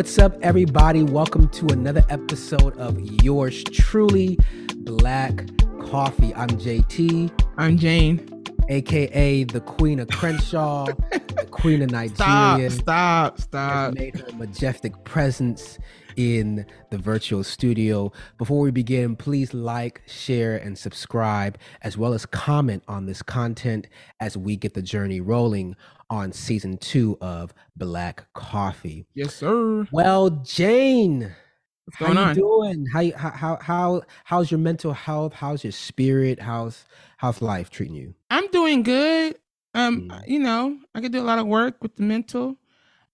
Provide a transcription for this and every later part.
What's up, everybody? Welcome to another episode of yours truly, Black Coffee. I'm JT, I'm Jane. aka the Queen of Crenshaw, the Queen of Stop, Nigeria. stop, has stop. made her majestic presence in the virtual studio. Before we begin, please like, share, and subscribe, as well as comment on this content as we get the journey rolling on season two of Black Coffee. Yes, sir. Well, Jane, What's how going you on? doing? How, how how how how's your mental health? How's your spirit? How's how's life treating you? I'm doing good. Um, Mm. you know, I can do a lot of work with the mental.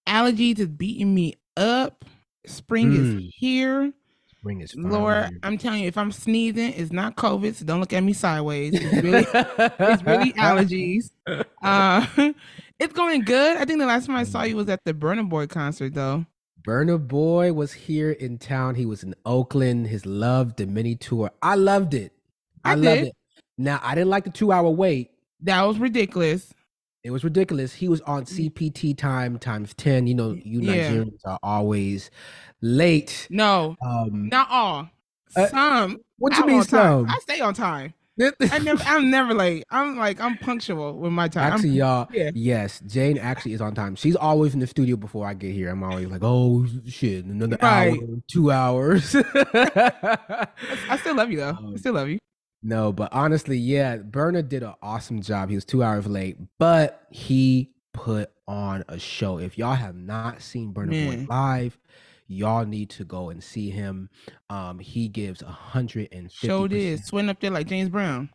Allergies is beating me up. Spring Mm. is here. Spring is finally Lord. I'm telling you, if I'm sneezing, it's not COVID, so don't look at me sideways. It's really, it's really allergies. Uh, it's going good. I think the last time I saw Mm. you was at the Burna Boy concert, though. Burna Boy was here in town. He was in Oakland. His Love Damini Tour. I loved it. I, I loved it. Now I didn't like the two hour wait. That was ridiculous. It was ridiculous. He was on CPT time times ten. You know, you Yeah. Nigerians are always late. No, Um, not all. Uh, Some. what do you mean on time. some? I stay on time. I never, I'm never late. I'm like, I'm punctual with my time. Actually, y'all, yeah. yes, Jane actually is on time. She's always in the studio before I get here. I'm always like, oh shit, another Right. hour, two hours. I still love you though. I Um, still love you. no, but honestly, yeah, Burna did an awesome job. He was two hours late, but he put on a show. If y'all have not seen Burna Boy live, y'all need to go and see him. Um, he gives a hundred and Showed is sweating up there like James Brown.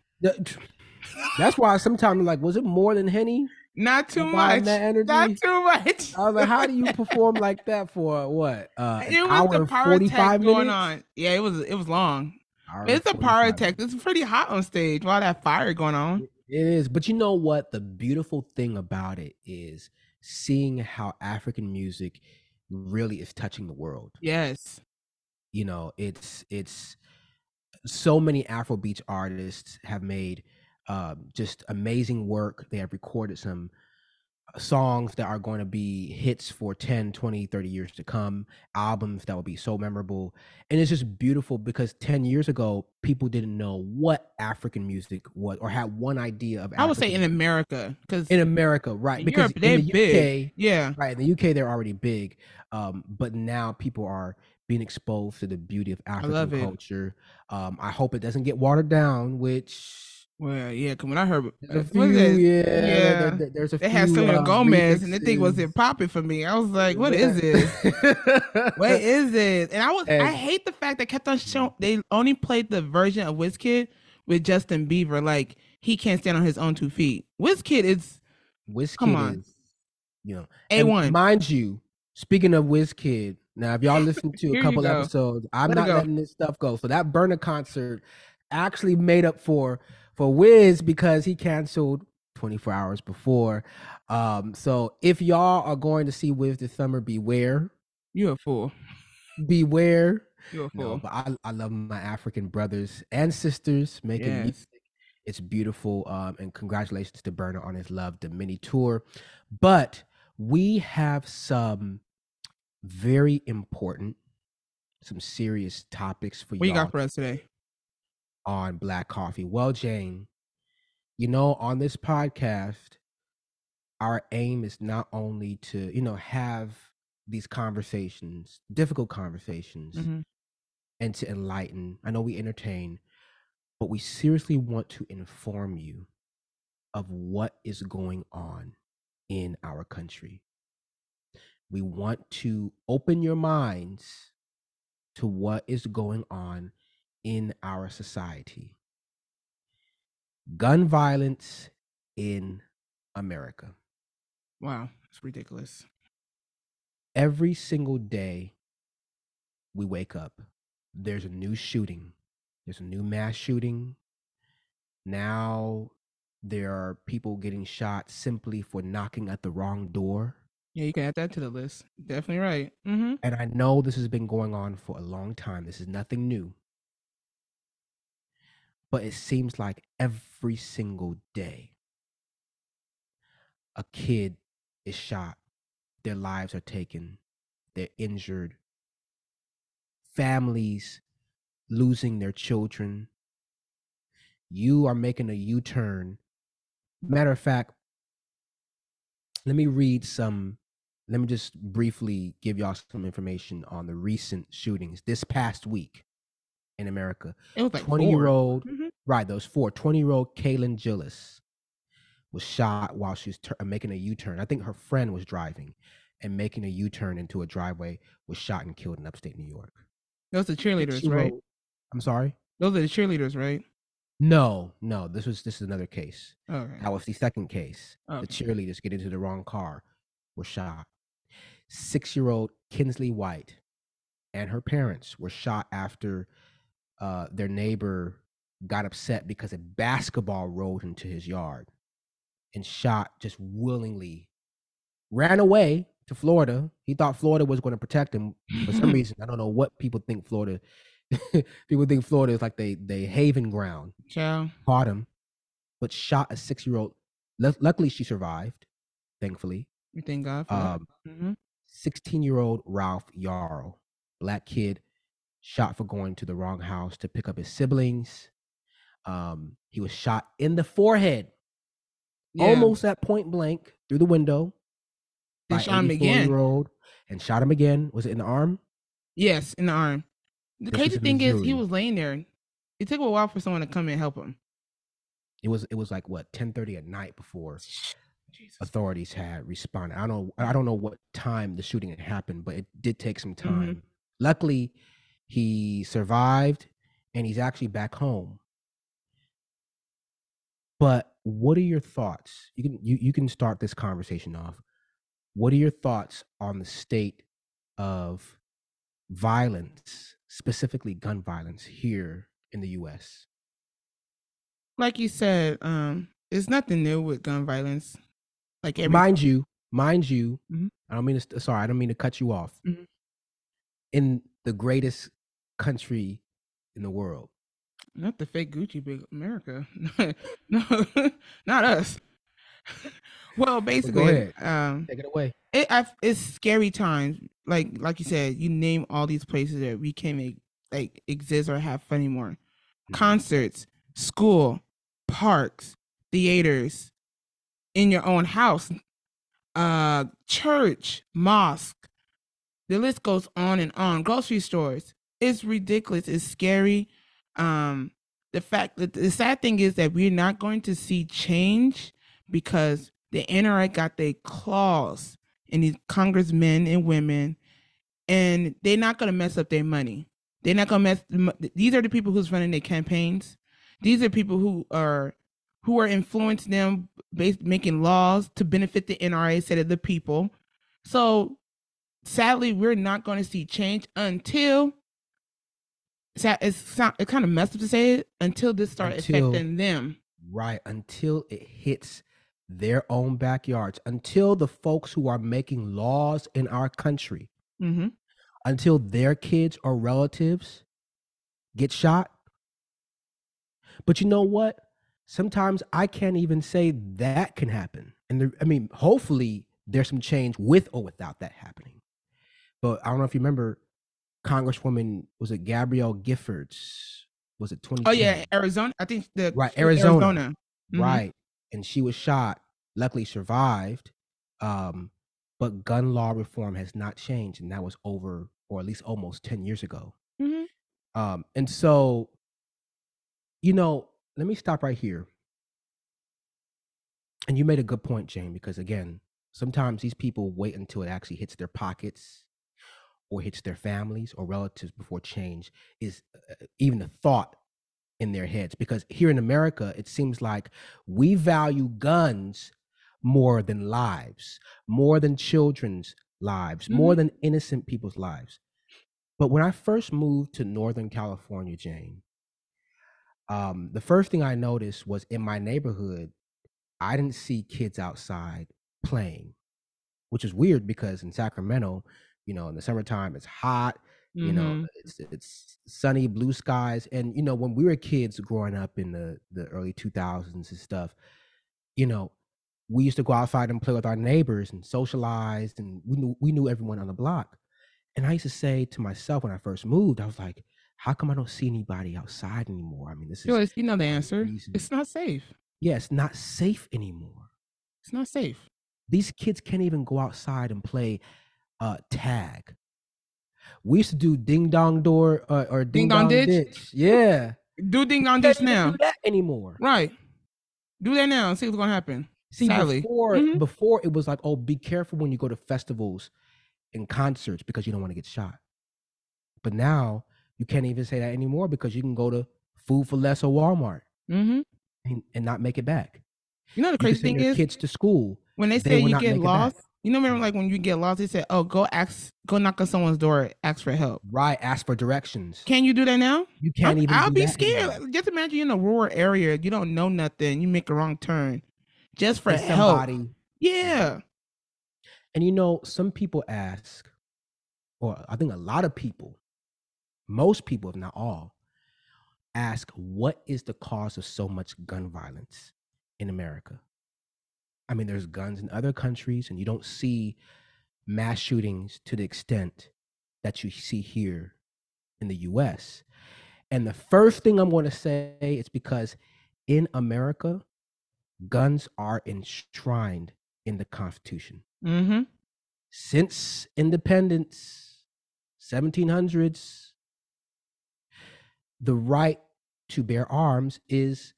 That's why sometimes I'm like, was it more than Henny? Not too much. that energy? Not too much. I was like, how do you perform like that for what? Uh, it was hour the power 45 tech minutes? going on. Yeah, it was. It was long. It's a power tech. It's pretty hot on stage. While that fire going on. It is. But you know what? The beautiful thing about it is seeing how African music really is touching the world. Yes. You know, it's it's so many Afrobeats artists have made um, just amazing work. They have recorded some songs that are going to be hits for 10, 20, 30 years to come, albums that will be so memorable. And it's just beautiful because 10 years ago, people didn't know what African music was or had one idea of it. I would say African in America because in America, right? Because Europe, they're in the big. UK, yeah, right, in the UK they're already big, um, but now people are being exposed to the beauty of African it. culture. Um, I hope it doesn't get watered down, which well, yeah. Cause when I heard, there's a few, it? yeah, Yeah. there- there- there's a They few. had Selena um, Gomez, and the thing was remixes. it popping for me. I was like, what is this? What is this? And I was I hate the fact that kept on showing they only played the version of Wizkid with Justin Bieber, like he can't stand on his own two feet. Wizkid is Wizkid Come on. is, you know, A one. Mind you, speaking of Wizkid, now if y'all listen to a couple episodes, I'm Let not letting this stuff go. So that Burner concert actually made up for for Wiz because he canceled 24 hours before. Um, so if y'all are going to see Wiz this summer, beware, You're a fool. beware. You're a No, fool. but I, I love my African brothers and sisters making Yes. music. It's beautiful. Um, and congratulations to Burna on his Love Damini Tour. But we have some very important, some serious topics for you. What you y'all got for us today? On Black Coffee. Well, Jane, you know, on this podcast, our aim is not only to, you know, have these conversations, difficult conversations, Mhm. and to enlighten. I know we entertain, but we seriously want to inform you of what is going on in our country. We want to open your minds to what is going on in our society. Gun violence in America. Wow, it's ridiculous. every single day we wake up, there's a new shooting. There's a new mass shooting. Now there are people getting shot simply for knocking at the wrong door. Yeah, you can add that to the list. Definitely right. Mm-hmm. And I know this has been going on for a long time. This is nothing new. But it seems like every single day a kid is shot, their lives are taken, they're injured, families losing their children. You are making a U turn. Matter of fact, let me read some. Let me just briefly give y'all some information on the recent shootings this past week in America. It was like 20 year old, Mhm. right, those four, 20 year old Kaylin Gillis was shot while she was tur- making a U turn. I think her friend was driving and making a U turn into a driveway, was shot and killed in upstate New York. Those are cheerleaders, right? I'm sorry? Those are the cheerleaders, right? No, no, this was this is another case. Okay. That was the second case. Okay. The cheerleaders get into the wrong car, were shot. Six year old Kinsley White and her parents were shot after uh, their neighbor got upset because a basketball rolled into his yard and shot just willingly. Ran away to Florida. He thought Florida was going to protect him. For some reason, I don't know what people think Florida. people think Florida is like they they haven ground Ciao. caught him, but shot a six year old. Luckily, she survived, thankfully. Thank God for Um, that. hmm 16 year old Ralph Yarl, black kid, shot for going to the wrong house to pick up his siblings. Um, he was shot in the forehead, Yeah. almost at point blank through the window. They shot him again. Old, and shot him again. Was it in the arm? Yes, in the arm. The This crazy in thing is, he was laying there. It took a while for someone to come and help him. It was. It was like what 10:30 at night before Jesus. authorities had responded. I don't know I don't know what time the shooting had happened, but it did take some Mhm. time. Luckily, he survived and he's actually back home. But what are your thoughts? You can you, you can start this conversation off. What are your thoughts on the state of violence, specifically gun violence here in the US? Like you said, um, it's nothing new with gun violence. Like every mind you, mind you, Mhm. I don't mean to. Sorry, I don't mean to cut you off. Mhm. In the greatest country in the world, not the fake Gucci big America. no, not us. well, basically, ahead. um, take it away. it I, it's scary times. Like like you said, you name all these places that we can't make like exist or have fun anymore. Mhm. Concerts, school, parks, theaters, in your own house, uh, church, mosque. The list goes on and on. Grocery stores. It's ridiculous. It's scary. Um, the fact that the sad thing is that we're not going to see change because the NRA got their claws in these congressmen and women, and they're not gonna mess up their money. They're not gonna mess. These are the people who's running their campaigns. These are people who are who are influencing them, based making laws to benefit the NRA instead of the people. So, sadly, we're not going to see change until. It's it kind of messed up to say it until this start Until- affecting them. Right until it hits their own backyards, until the folks who are making laws in our country, hmm until their kids or relatives get shot. But you know what? Sometimes I can't even say that can happen. And there, I mean, hopefully there's some change with or without that happening. But I don't know if you remember Congresswoman, was it Gabrielle Giffords? Was it 20? Oh yeah, Arizona. I think the Right, was Arizona. Mhm. Right. And she was shot, luckily survived. Um, but gun law reform has not changed. And that was over, or at least almost 10 years ago. Mhm. Um, and so, you know, let me stop right here. And you made a good point, Jane, because again, sometimes these people wait until it actually hits their pockets or hits their families or relatives before change is uh, even a thought in their heads. Because here in America, it seems like we value guns more than lives, more than children's lives, more Mhm. than innocent people's lives. But when I first moved to Northern California, Jane, um, the first thing I noticed was in my neighborhood, I didn't see kids outside playing, which is weird because in Sacramento, you know, in the summertime it's hot, you know, Mhm. it's it's sunny, blue skies, and you know, when we were kids growing up in the the early 2000s and stuff, you know, we used to go outside and play with our neighbors and socialized, and we knew we knew everyone on the block. And I used to say to myself when I first moved, I was like, how come I don't see anybody outside anymore? I mean, this is you know the answer. reason. It's not safe. yeah, it's not safe anymore. It's not safe. These kids can't even go outside and play uh tag. We used to do ding dong door uh, or ding, Ding dong dong ditch? ditch. Yeah. Do ding dong ditch now. do that anymore. Right. Do that now and see what's gonna happen. See, Sadly. before Mhm. before it was like, oh, be careful when you go to festivals and concerts because you don't want to get shot. But now you can't even say that anymore because you can go to Food for Less or Walmart hmm and, and not make it back. You know the You can crazy send thing your is kids to school. when they they say will you get make back. lost. You know, remember mm-hmm. like when you get lost, they said, "Oh, go ask, go knock on someone's door, ask for help." Right, ask for directions. Can you do that now? You can't I'm- even. I'll be scared. anymore. Just imagine you're in a rural area, you don't know nothing, you make a wrong turn, just for help. somebody, Yeah. and you know, some people ask, or I think a lot of people, most people, if not all, ask, what is the cause of so much gun violence in America? I mean, there's guns in other countries, and you don't see mass shootings to the extent that you see here in the US. And the first thing I'm going to say is because in America, guns are enshrined in the Constitution. Mm-hmm. Since independence, 1700s, the right to bear arms is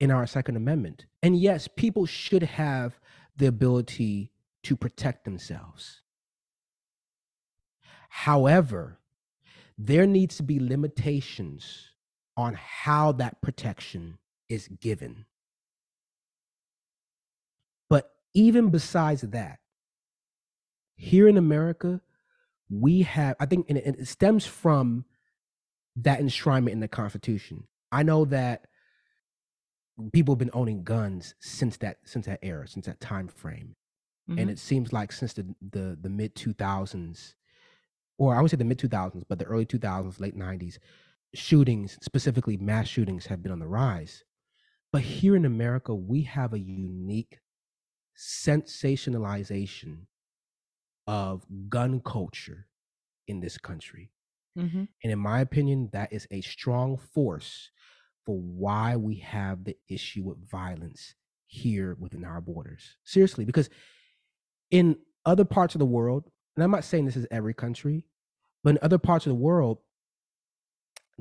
in our Second Amendment. And yes, people should have the ability to protect themselves. However, there needs to be limitations on how that protection is given. But even besides that, here in America, we have, I think, and it, stems from that enshrinement in the Constitution. I know that people have been owning guns since that since that era, since that time frame, Mm-hmm. and it seems like since the the, the mid two thousands, or I would say the mid two thousands, but the early two thousands, late nineties, shootings, specifically mass shootings, have been on the rise. But here in America, we have a unique sensationalization of gun culture in this country. Mm-hmm. And in my opinion, that is a strong force for why we have the issue with violence here within our borders. Seriously, because in other parts of the world, and I'm not saying this is every country, but in other parts of the world,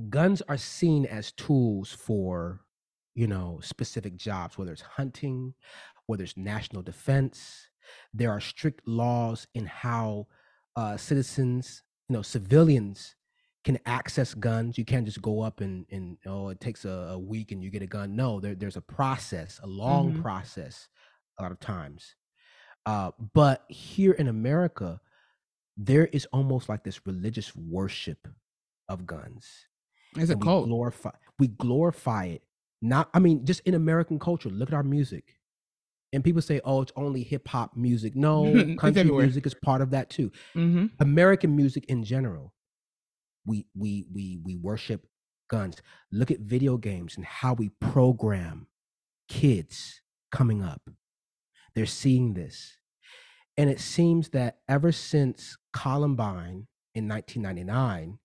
guns are seen as tools for, you know, specific jobs, whether it's hunting, whether it's national defense. There are strict laws in how uh, citizens, you know, civilians can access guns. You can't just go up and and oh, it takes a, a week and you get a gun. No, there, there's a process, a long Mhm. process, a lot of times. Uh, but here in America, there is almost like this religious worship of guns. It's a and we cult. glorify we glorify it. Not, I mean, just in American culture. Look at our music. And people say, "Oh, it's only hip hop music." No, country music is part of that too. Mm-hmm. American music in general, we we we we worship guns. Look at video games and how we program kids coming up. They're seeing this. And it seems that ever since Columbine in 1999,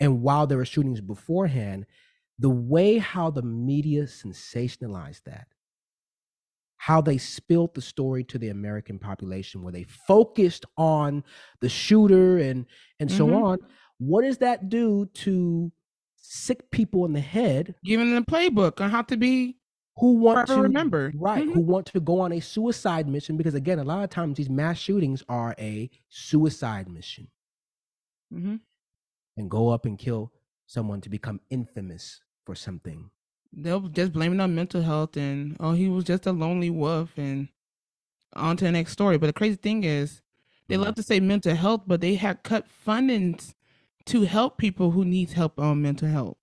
and while there were shootings beforehand, the way how the media sensationalized that, how they spilled the story to the American population, where they focused on the shooter and and so Mhm. on. What does that do to sick people in the head Giving them a playbook on how to be who want to remember right Mhm. who want to go on a suicide mission because again a lot of times these mass shootings are a suicide mission Mm-hmm. and go up and kill someone to become infamous for something They'll just blame it on mental health and oh he was just a lonely wolf and on to the next story. But the crazy thing is they love to say mental health, but they have cut fundings to help people who needs help on mental health.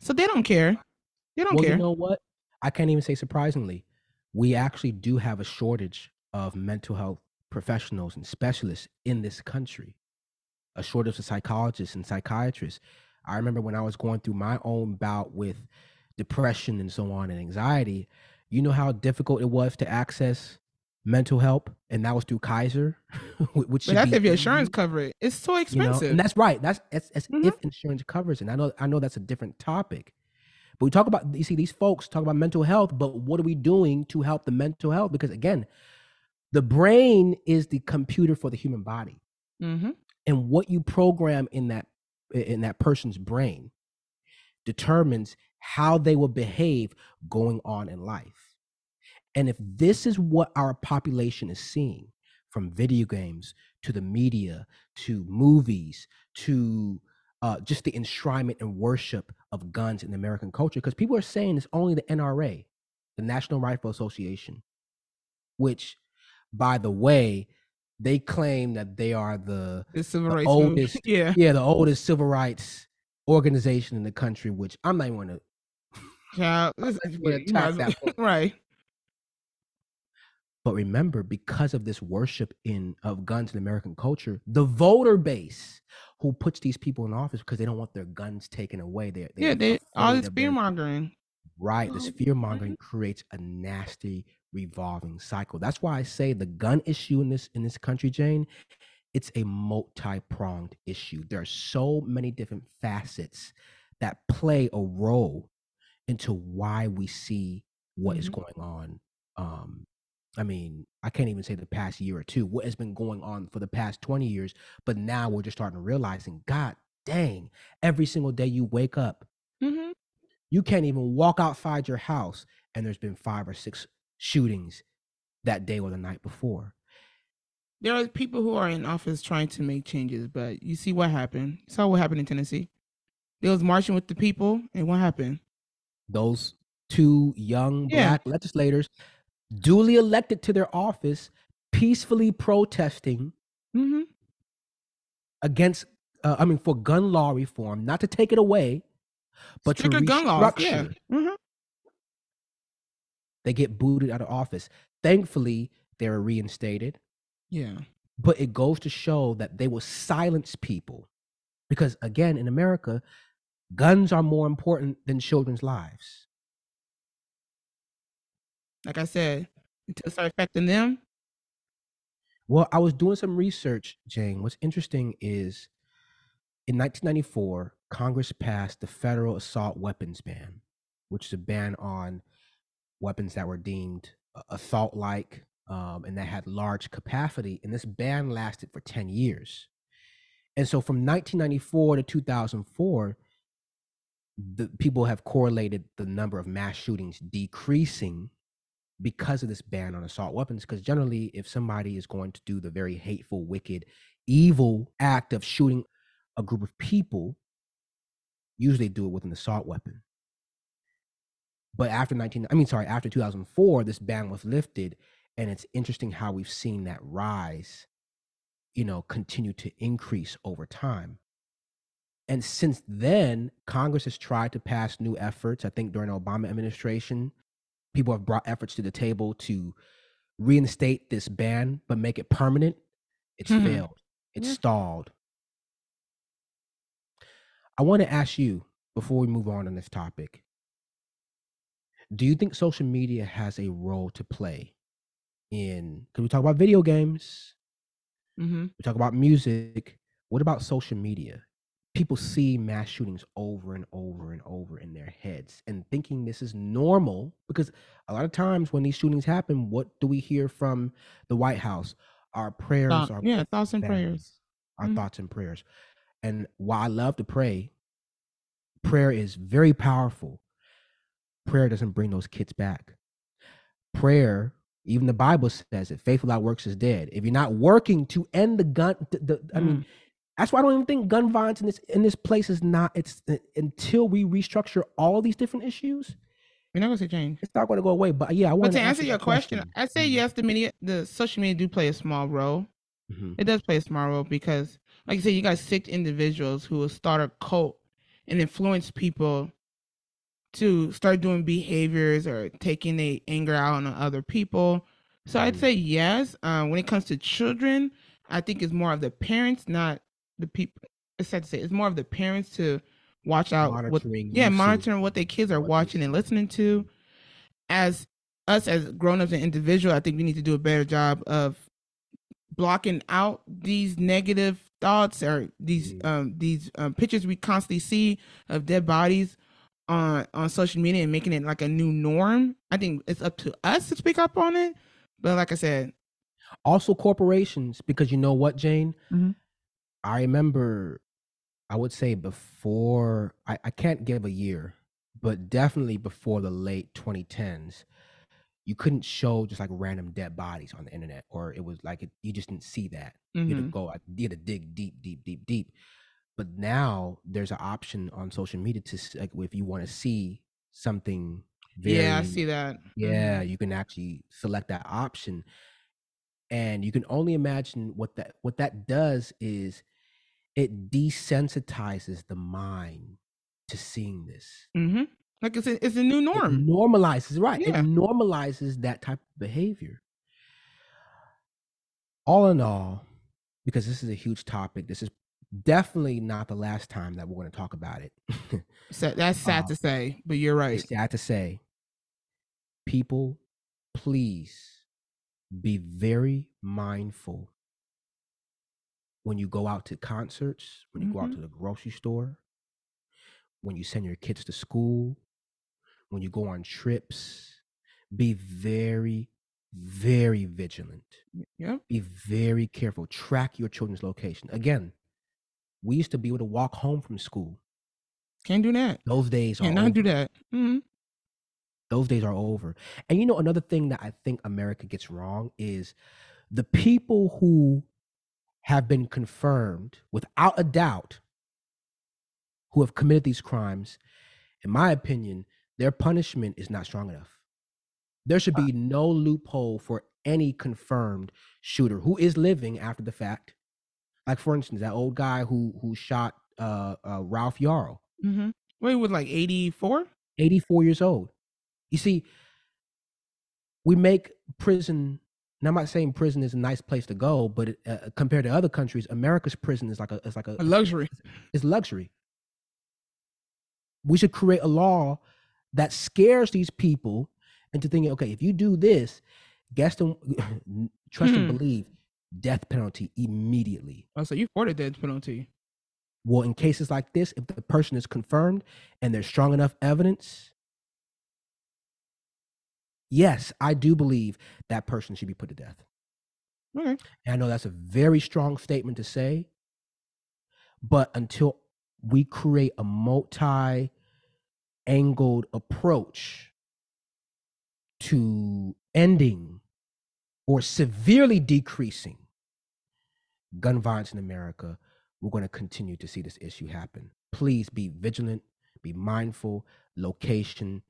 So they don't care. They don't well care. you know what i can't even say surprisingly we actually do have a shortage of mental health professionals and specialists in this country a shortage of psychologists and psychiatrists i remember when i was going through my own bout with depression and so on and anxiety you know how difficult it was to access mental help, and that was through Kaiser, which but that's if your insurance cover it. It's so expensive. You know? And that's right. That's that's, that's Mhm. if insurance covers it. And I know I know that's a different topic. But we talk about you see these folks talk about mental health, but what are we doing to help the mental health? Because again, the brain is the computer for the human body. hmm And what you program in that in that person's brain determines how they will behave going on in life. And if this is what our population is seeing from video games to the media to movies to uh, just the enshrinement and worship of guns in American culture, because people are saying it's only the NRA, the National Rifle Association, which, by the way, they claim that they are the The civil The rights oldest- Yeah. yeah the oldest civil rights organization in the country. Which I'm not even going to Child, this is gonna you might as attack that well- right. But remember, because of this worship in of guns in American culture, the voter base who puts these people in office because they don't want their guns taken away. They're, they're Yeah, they all this fear mongering. Right, this fear mongering creates a nasty revolving cycle. That's why I say the gun issue in this in this country, Jane, it's a multi-pronged issue. There are so many different facets that play a role into why we see what is Mhm. going on. Um, I mean, I can't even say the past year or two, what has been going on for the past 20 years, but now we're just starting to realizing, God dang, every single day you wake up, hmm you can't even walk outside your house and there's been five or six shootings that day or the night before. There are people who are in office trying to make changes, but you see what happened. You saw what happened in Tennessee. They was marching with the people, and what happened? Those two young Yeah. black legislators duly elected to their office peacefully protesting hmm against uh, I mean for gun law reform, not to take it away, but to gun laws. Yeah. restructure. hmm They get booted out of office. Thankfully, they're reinstated. Yeah. but it goes to show that they will silence people because again in america guns are more important than children's lives Like I said, until it start affecting them. well i was doing some research jane what's interesting is in 1994 congress passed the federal assault weapons ban which is a ban on weapons that were deemed assault like um, and that had large capacity and this ban lasted for 10 years and so from 1994 to 2004 the people have correlated the number of mass shootings decreasing because of this ban on assault weapons because generally if somebody is going to do the very hateful wicked evil act of shooting a group of people usually do it with an assault weapon. But after 19 i mean sorry after 2004 this ban was lifted and it's interesting how we've seen that rise you know continue to increase over time. And since then congress has tried to pass new efforts i think during the obama administration people have brought efforts to the table to reinstate this ban but make it permanent it's Mhm. failed. It's Yeah. stalled. I want to ask you before we move on on this topic do you think social media has a role to play in because we talk about video games. Hmm we talk about music. What about social media people see mass shootings over and over and over in their heads and thinking this is normal because a lot of times when these shootings happen what do we hear from the white house our prayers Thought- are yeah, thoughts and families, prayers. our Mhm. thoughts and prayers and while i love to pray prayer is very powerful prayer doesn't bring those kids back prayer even the bible says it faith without works is dead if you're not working to end the gun the, the, i mean Mm. That's why i don't even think gun violence in this in this place is not it's uh, until we restructure all these different issues We're not gonna say change. it's not going to go away but yeah i But want to answer your question, I say Mhm. yes. The media, the social media, do play a small role. Mhm. It does play a small role because, like you said, you got six individuals who will start a cult and influence people to start doing behaviors or taking their anger out on other people. So I'd Mhm. say yes. Um, when it comes to children, I think it's more of the parents, not the people. It's sad to say, it's more of the parents to watch out what yeah monitoring what their kids are watching and listening to as us as grown-ups and individual, I think we need to do a better job of blocking out these negative thoughts or these Mhm. um these um, pictures we constantly see of dead bodies on on social media and making it like a new norm. I think it's up to us to speak up on it. But like I said, Also corporations, because you know what, Jane? Mhm. I remember I would say before I, I can't give a year, but definitely before the late 2010s, you couldn't show just like random dead bodies on the internet, or it was like it, you just didn't see that. You had to mhm. go, you had to dig deep, deep, deep, deep. But now there's an option on social media to like if you want to see something very yeah, I see that. yeah, Mhm. you can actually select that option. And you can only imagine what that what that does is it desensitizes the mind to seeing this. Mm-hmm. Like it's a, it's a new It norm. normalizes, right? Yeah. It normalizes that type of behavior. All in all, because this is a huge topic, this is definitely not the last time that we're going to talk about it. So that's sad Uh, to say, but you're right. It's sad to say. People, please be very mindful when you go out to concerts, when you go out Mhm. to the grocery store, when you send your kids to school, when you go on trips. Be very, very vigilant. Y- Yep. Be very careful. Track your children's location. Again, we used to be able to walk home from school. Can't do that. Those days are Cannot do over. that. Mhm. those days are over. And you know, another thing that I think America gets wrong is the people who have been confirmed without a doubt who have committed these crimes, in my opinion, their punishment is not strong enough. There should be no loophole for any confirmed shooter who is living after the fact. Like for instance, that old guy who who shot uh, uh Ralph Yarl, Mhm. Wait, with like 84? 84 years old. You see, we make prison. And I'm not saying prison is a nice place to go, but it, uh, compared to other countries, America's prison is like a is like a A luxury. It's luxury. We should create a law that scares these people into thinking, okay, if you do this, guess them, trust and Hmm. believe, death penalty immediately. Oh, so you for the death penalty. Well, in cases like this, if the person is confirmed and there's strong enough evidence, yes, I do believe that person should be put to death. Okay. And I know that's a very strong statement to say, but until we create a multi angled approach to ending or severely decreasing gun violence in America, we're going to continue to see this issue happen. Please be vigilant, be mindful, location,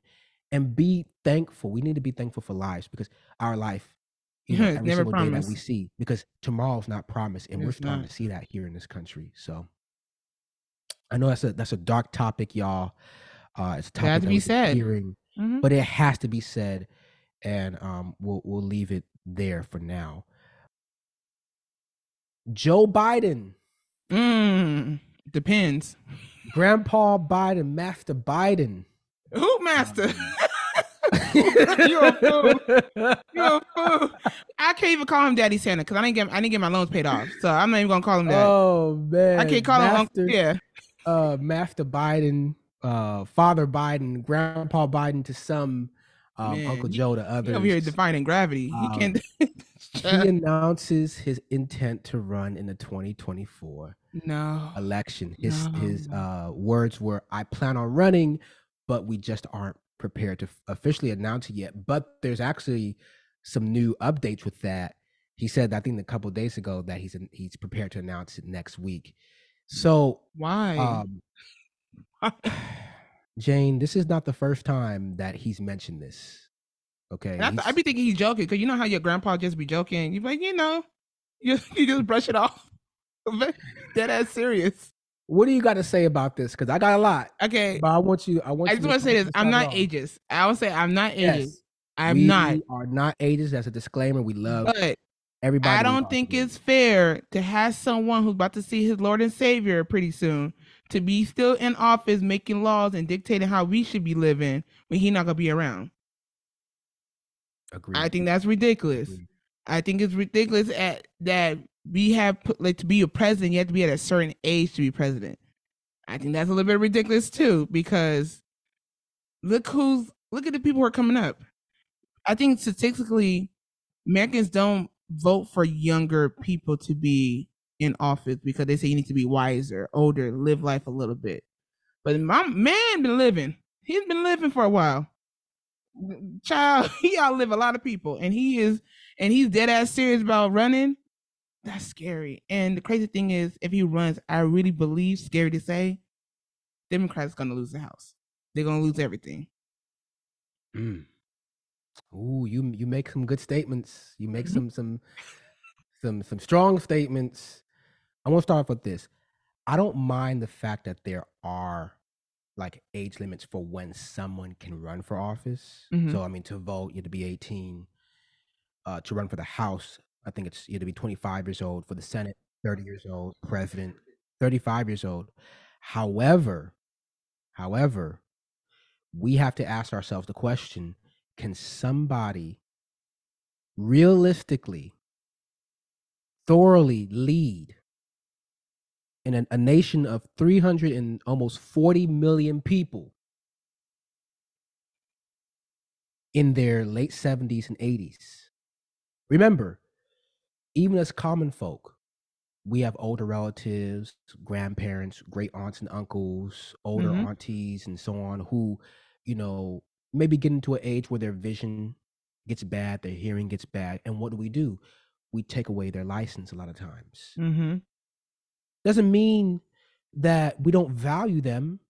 and be thankful. We need to be thankful for lives because our life, you know, every single day that we see, because tomorrow's not promised, and we're starting not. to see that here in this country. So, I know that's a that's a dark topic, y'all. Uh, it's a topic to be said. hearing, Mhm. but it has to be said, and um, we'll we'll leave it there for now. Joe Biden, Mm, depends. Grandpa Biden, Master Biden. Who master? You're a fool. You're a fool. I can't even call him Daddy Santa because I didn't get I didn't get my loans paid off. So I'm not even gonna call him that. Oh man, I can't call him Uncle. Yeah. uh, Master Biden, uh, Father Biden, Grandpa Biden to some, um, Uncle Joe to He others. over here defining gravity. Um, he can't. he announces his intent to run in the 2024 no. election. His his uh, words were, "I plan on running, but we just aren't prepared to f- officially announce it yet." But there's actually some new updates with that. He said, I think a couple days ago, that he's in, he's prepared to announce it next week. So, Why? um, Jane, this is not the first time that he's mentioned this. Okay, I, th- I be thinking he's joking because you know how your grandpa just be joking. You be like, you know, you you just brush it off. Dead ass serious. What do you got to say about this? Because I got a lot, Okay. but I want you. I want. I you just want to say this. I'm not ageist. I will say I'm not ageist. Yes, I'm we not. are not ages. That's a disclaimer. We love But everybody. I don't think it's fair to have someone who's about to see his Lord and Savior pretty soon to be still in office making laws and dictating how we should be living when he not gonna be around. Agreed. I think that's ridiculous. Agreed. I think it's ridiculous at, that we have put, like to be a president, you have to be at a certain age to be president. I think that's a little bit ridiculous too, because look who's look at the people who are coming up. I think statistically, Americans don't vote for younger people to be in office because they say you need to be wiser, older, live life a little bit. But my man been living. He's been living for a while. Child, he outlive a lot of people, and he is, and he's dead ass serious about running. That's scary. And the crazy thing is, if he runs, I really believe, scary to say, Democrats gonna lose the House. They're gonna lose everything. Mm. Ooh, you you make some good statements. You make Mhm. some some some some strong statements. I want to start off with this. I don't mind the fact that there are like age limits for when someone can run for office. Mhm. So I mean, to vote, you have to be 18. Uh, to run for the House, I think it's you to be 25 years old. For the Senate, 30 years old. President, 35 years old. However, however, we have to ask ourselves the question: Can somebody realistically, thoroughly lead in a, a nation of 300 and almost 40 million people in their late 70s and 80s? Remember, even as common folk, we have older relatives, grandparents, great aunts and uncles, older Mhm. aunties, and so on, who, you know, maybe get into an age where their vision gets bad, their hearing gets bad. And what do we do? We take away their license a lot of times. Mm-hmm. Doesn't mean that we don't value them,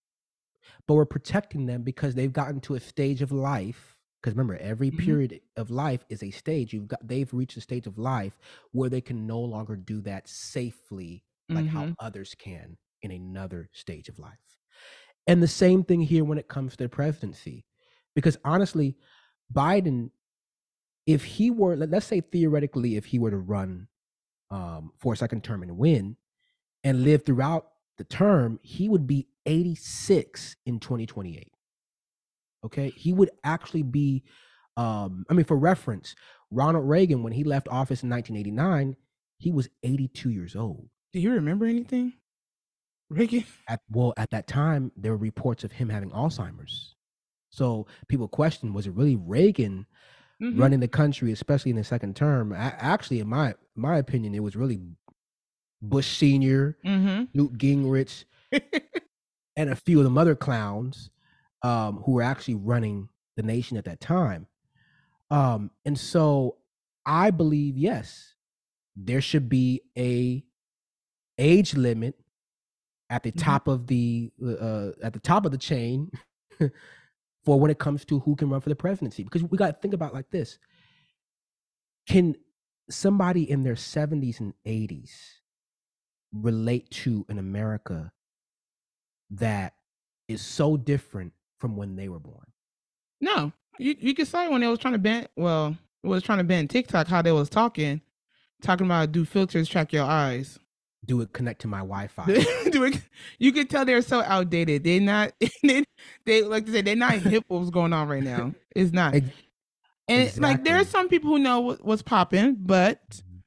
but we're protecting them because they've gotten to a stage of life. Because remember, every Mhm. period of life is a stage. You've got they've reached a stage of life where they can no longer do that safely like how Mhm. others can in another stage of life. And the same thing here when it comes to the presidency. Because honestly, Biden, if he were, let- let's say theoretically, if he were to run um, for a second term and win and live throughout the term, he would be 86 in 2028. Okay. He would actually be, um, I mean, for reference, Ronald Reagan, when he left office in 1989, he was 82 years old. Do you remember anything, Ricky? At well, at that time, there were reports of him having Alzheimer's. So people question, was it really Reagan Mhm. running the country, especially in the second term? A- actually, in my my opinion, it was really Bush Senior, Mhm. Newt Gingrich, and a few of the other clowns um, who were actually running the nation at that time. Um, and so I believe, yes, there should be a age limit at the Mhm. top of the uh, at the top of the chain for when it comes to who can run for the presidency. Because we got to think about it like this: Can somebody in their 70s and 80s relate to an America that is so different from when they were born? No, you you can say when they was trying to ban, well, was trying to ban TikTok, how they was talking, talking about do filters track your eyes. Do it connect to my Wi-Fi? do it, you can tell they're so outdated. They're not. They, they like to say they're not hip. What's going on right now? It's not. And it's like there are some people who know what, what's popping, but Mhm.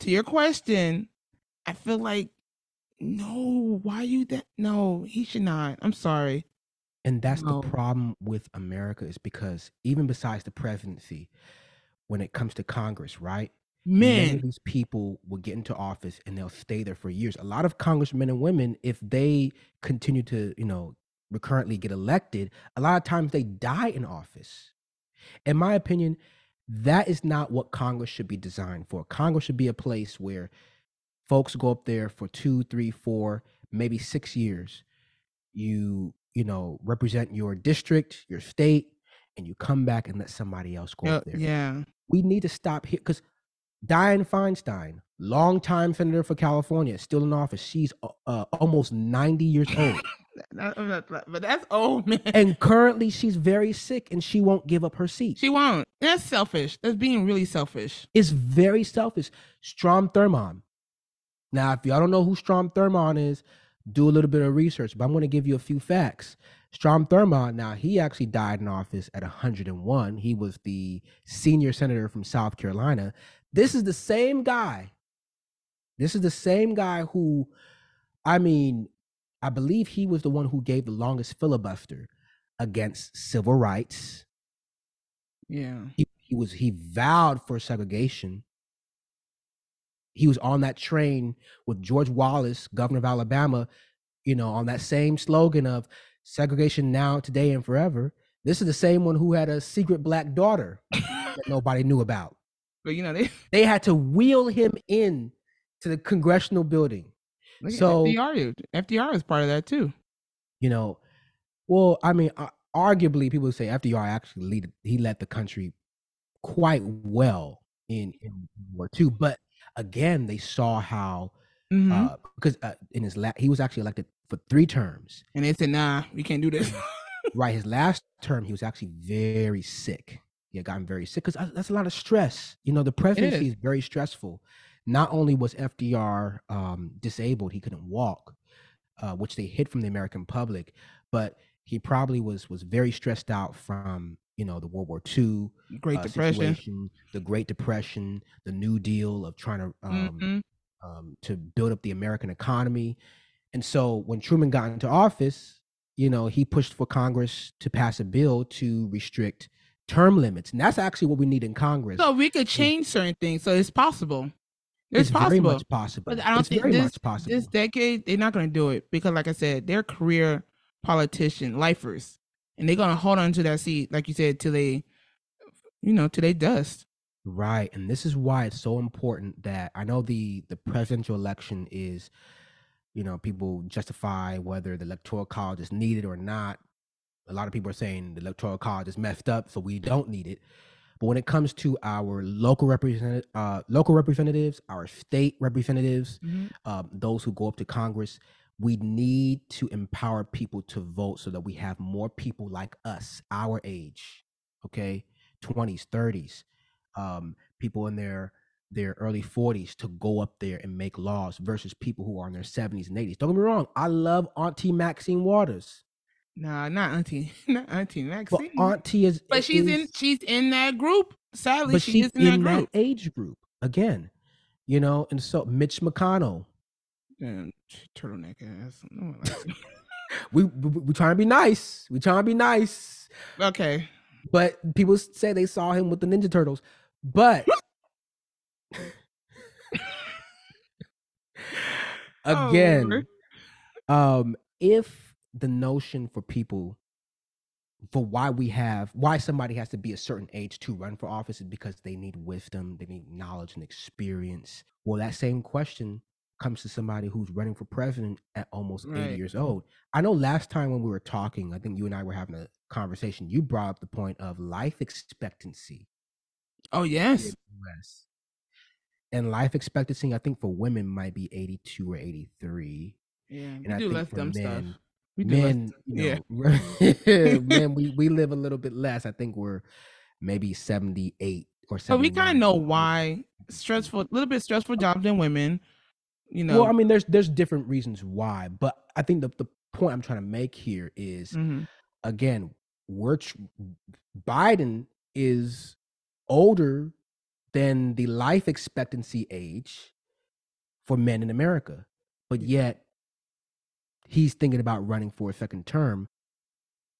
to your question, I feel like no. Why you that? No, he should not. I'm sorry. And that's No. the problem with America is because even besides the presidency, when it comes to Congress, right? Man, these people will get into office and they'll stay there for years. A lot of congressmen and women, if they continue to, you know, recurrently get elected, a lot of times they die in office. In my opinion, that is not what Congress should be designed for. Congress should be a place where folks go up there for two, three, four, maybe six years. You, you know, represent your district, your state, and you come back and let somebody else go up there yeah. we need to stop here because Dianne Feinstein, longtime senator for California, still in office. She's uh, uh, almost 90 years old. But that's old man. and currently, she's very sick and she won't give up her seat. She won't. That's selfish. That's being really selfish. It's very selfish. Strom Thurmond. Now, if y'all don't know who Strom Thurmond is, do a little bit of research, but I'm going to give you a few facts. Strom Thurmond, now he actually died in office at 101. He was the senior senator from South Carolina. This is the same guy. This is the same guy who, I mean, I believe he was the one who gave the longest filibuster against civil rights. Yeah. He, he was he vowed for segregation. He was on that train with George Wallace, governor of Alabama, you know, on that same slogan of segregation now, today, and forever. This is the same one who had a secret black daughter that nobody knew about. But you know, they They had to wheel him in to the congressional building. look So- FDR. FDR is part of that too. You know, well, I mean, uh, arguably, people say FDR actually lead, he led the country quite well in in World War II. But again, they saw how Mhm. uh, because uh, in his la- he was actually elected for three terms. and they said, "Nah, we can't do this." Right, his last term, he was actually very sick. He had gotten very sick because that's a lot of stress. You know, the presidency is. is very stressful. Not only was FDR um, disabled, he couldn't walk, uh, which they hid from the American public, but he probably was was very stressed out from you know the World War II Great uh, Depression. the Great Depression, the New Deal of trying to um, Mhm. um, to build up the American economy. And so when Truman got into office, you know, he pushed for Congress to pass a bill to restrict term limits. And that's actually what we need in Congress. So we could change certain things. So it's possible. It's, it's possible. very much possible. But I don't it's think this, this decade they're not going to do it because, like I said, they're career politician lifers, and they're to hold on to that seat, like you said, till they, you know, till they dust. Right. And this is why it's so important that I know the the presidential election is, you know, people justify whether the electoral college is needed or not. A lot of people are saying the electoral college is messed up, so we don't need it. But when it comes to our local represent uh, local representatives, our state representatives, um, those who go up to Congress, we need to empower people to vote so that we have more people like us, our age, okay, 20s, 30s, um, people in their their early 40s to go up there and make laws versus people who are in their 70s and 80s. Don't get me wrong, I love Auntie Maxine Waters, Nah, not Auntie, not Auntie but Maxine. Auntie is but she's in she's in that group. Sadly, but she she's is in, in that group. that age group again, you know. And so Mitch McConnell, Damn, turtleneck ass. No one likes him. we we, we trying to be nice, we trying to be nice. okay. But people say they saw him with the Ninja Turtles. But Oh, again, Lord. um, if the notion for people for why we have why somebody has to be a certain age to run for office is because they need wisdom, they need knowledge and experience. Well, that same question comes to somebody who's running for president at almost 80 years old. I know last time when we were talking, I think you and I were having a conversation, you brought up the point of life expectancy Oh yes. And life expectancy, I think for women might be 82 or 83. Yeah. And We I do less dumb stuff. men, We do less men, dumb- you yeah. men, we, we live a little bit less. I think we're maybe 78 or 79. But we kind of know why stressful, a little bit stressful jobs than women. You know. Well, I mean, there's there's different reasons why, but I think the, the point I'm trying to make here is Mhm. again, we're tr- Biden is older than the life expectancy age for men in America, but yet he's thinking about running for a second term.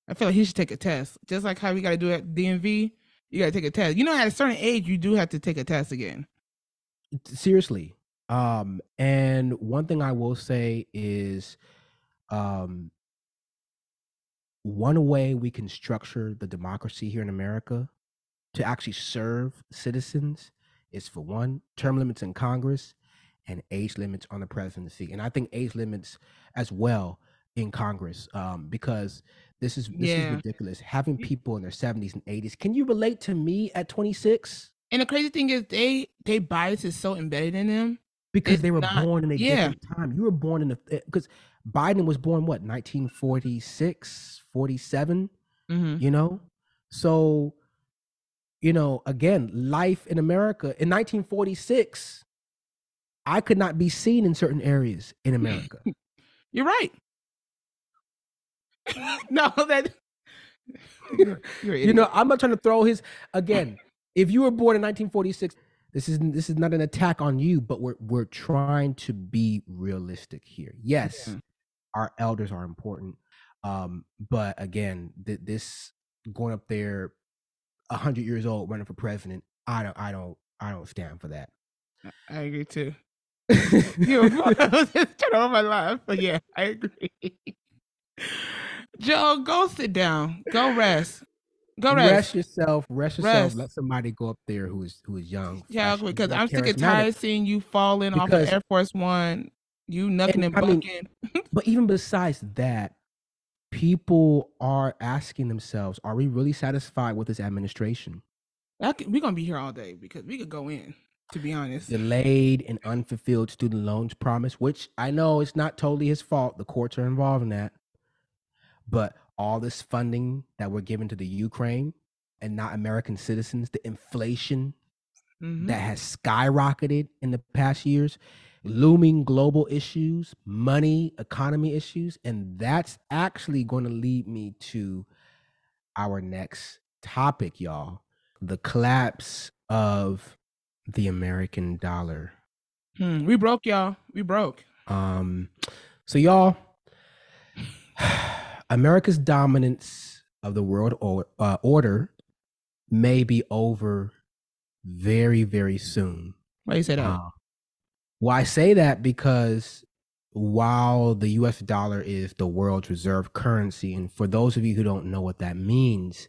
I feel like he should take a test, just like how we got to do at DMV. You got to take a test. You know, at a certain age, you do have to take a test again. Seriously. Um, and one thing I will say is, um, one way we can structure the democracy here in America to actually serve citizens is for one, term limits in Congress and age limits on the presidency. And I think age limits as well in Congress, um, because this is this Yeah. is ridiculous. Having people in their 70s and 80s. Can you relate to me at 26? And the crazy thing is, they they bias is so embedded in them. Because It's they were not- born in a yeah. different time. You were born in a because Biden was born what 1946, 47, Mm-hmm. you know? So, you know, again, life in America in 1946 I could not be seen in certain areas in America. You're right. no, that you're, you're you know, I'm not trying to throw his again. If you were born in 1946, this is this is not an attack on you, but we're we're trying to be realistic here. Yes, yeah. our elders are important, um, but again, th- this going up there, hundred years old, running for president, I don't, I don't, I don't stand for that. I agree too. you know, just on my laugh, but yeah, I agree. Joe, go sit down. Go rest. Go rest. Rest yourself. Rest yourself. Rest. Let somebody go up there who is who is young. Yeah, because I'm sick and tired seeing you falling because, off of Air Force One. You knucking and, and bucking. Mean, but even besides that, people are asking themselves, are we really satisfied with this administration? We're gonna be here all day because we could go in. To be honest, delayed and unfulfilled student loans promise, which I know it's not totally his fault. The courts are involved in that, but all this funding that we're giving to the Ukraine and not American citizens, the inflation mm-hmm. that has skyrocketed in the past years, looming global issues, money, economy issues. And that's actually going to lead me to our next topic, y'all the collapse of the American dollar. Hmm, we broke, y'all. We broke. Um, so y'all, America's dominance of the world or, uh, order may be over very, very soon. Why you say that? Uh, well, I say that because while the US dollar is the world's reserve currency, and for those of you who don't know what that means,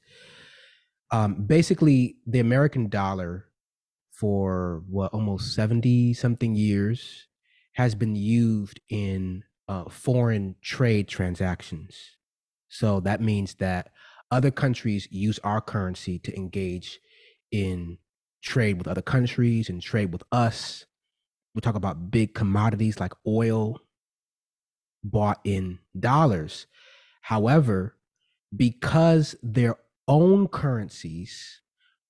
um, basically the American dollar for what almost 70 something years has been used in uh, foreign trade transactions. So that means that other countries use our currency to engage in trade with other countries and trade with us. We talk about big commodities like oil bought in dollars. However, because their own currencies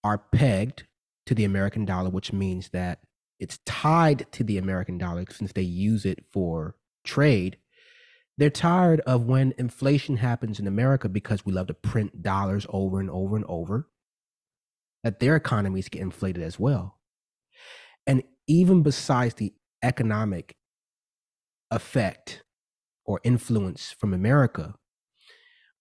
are pegged to the American dollar, which means that it's tied to the American dollar since they use it for trade. They're tired of when inflation happens in America because we love to print dollars over and over and over, that their economies get inflated as well. And even besides the economic effect or influence from America,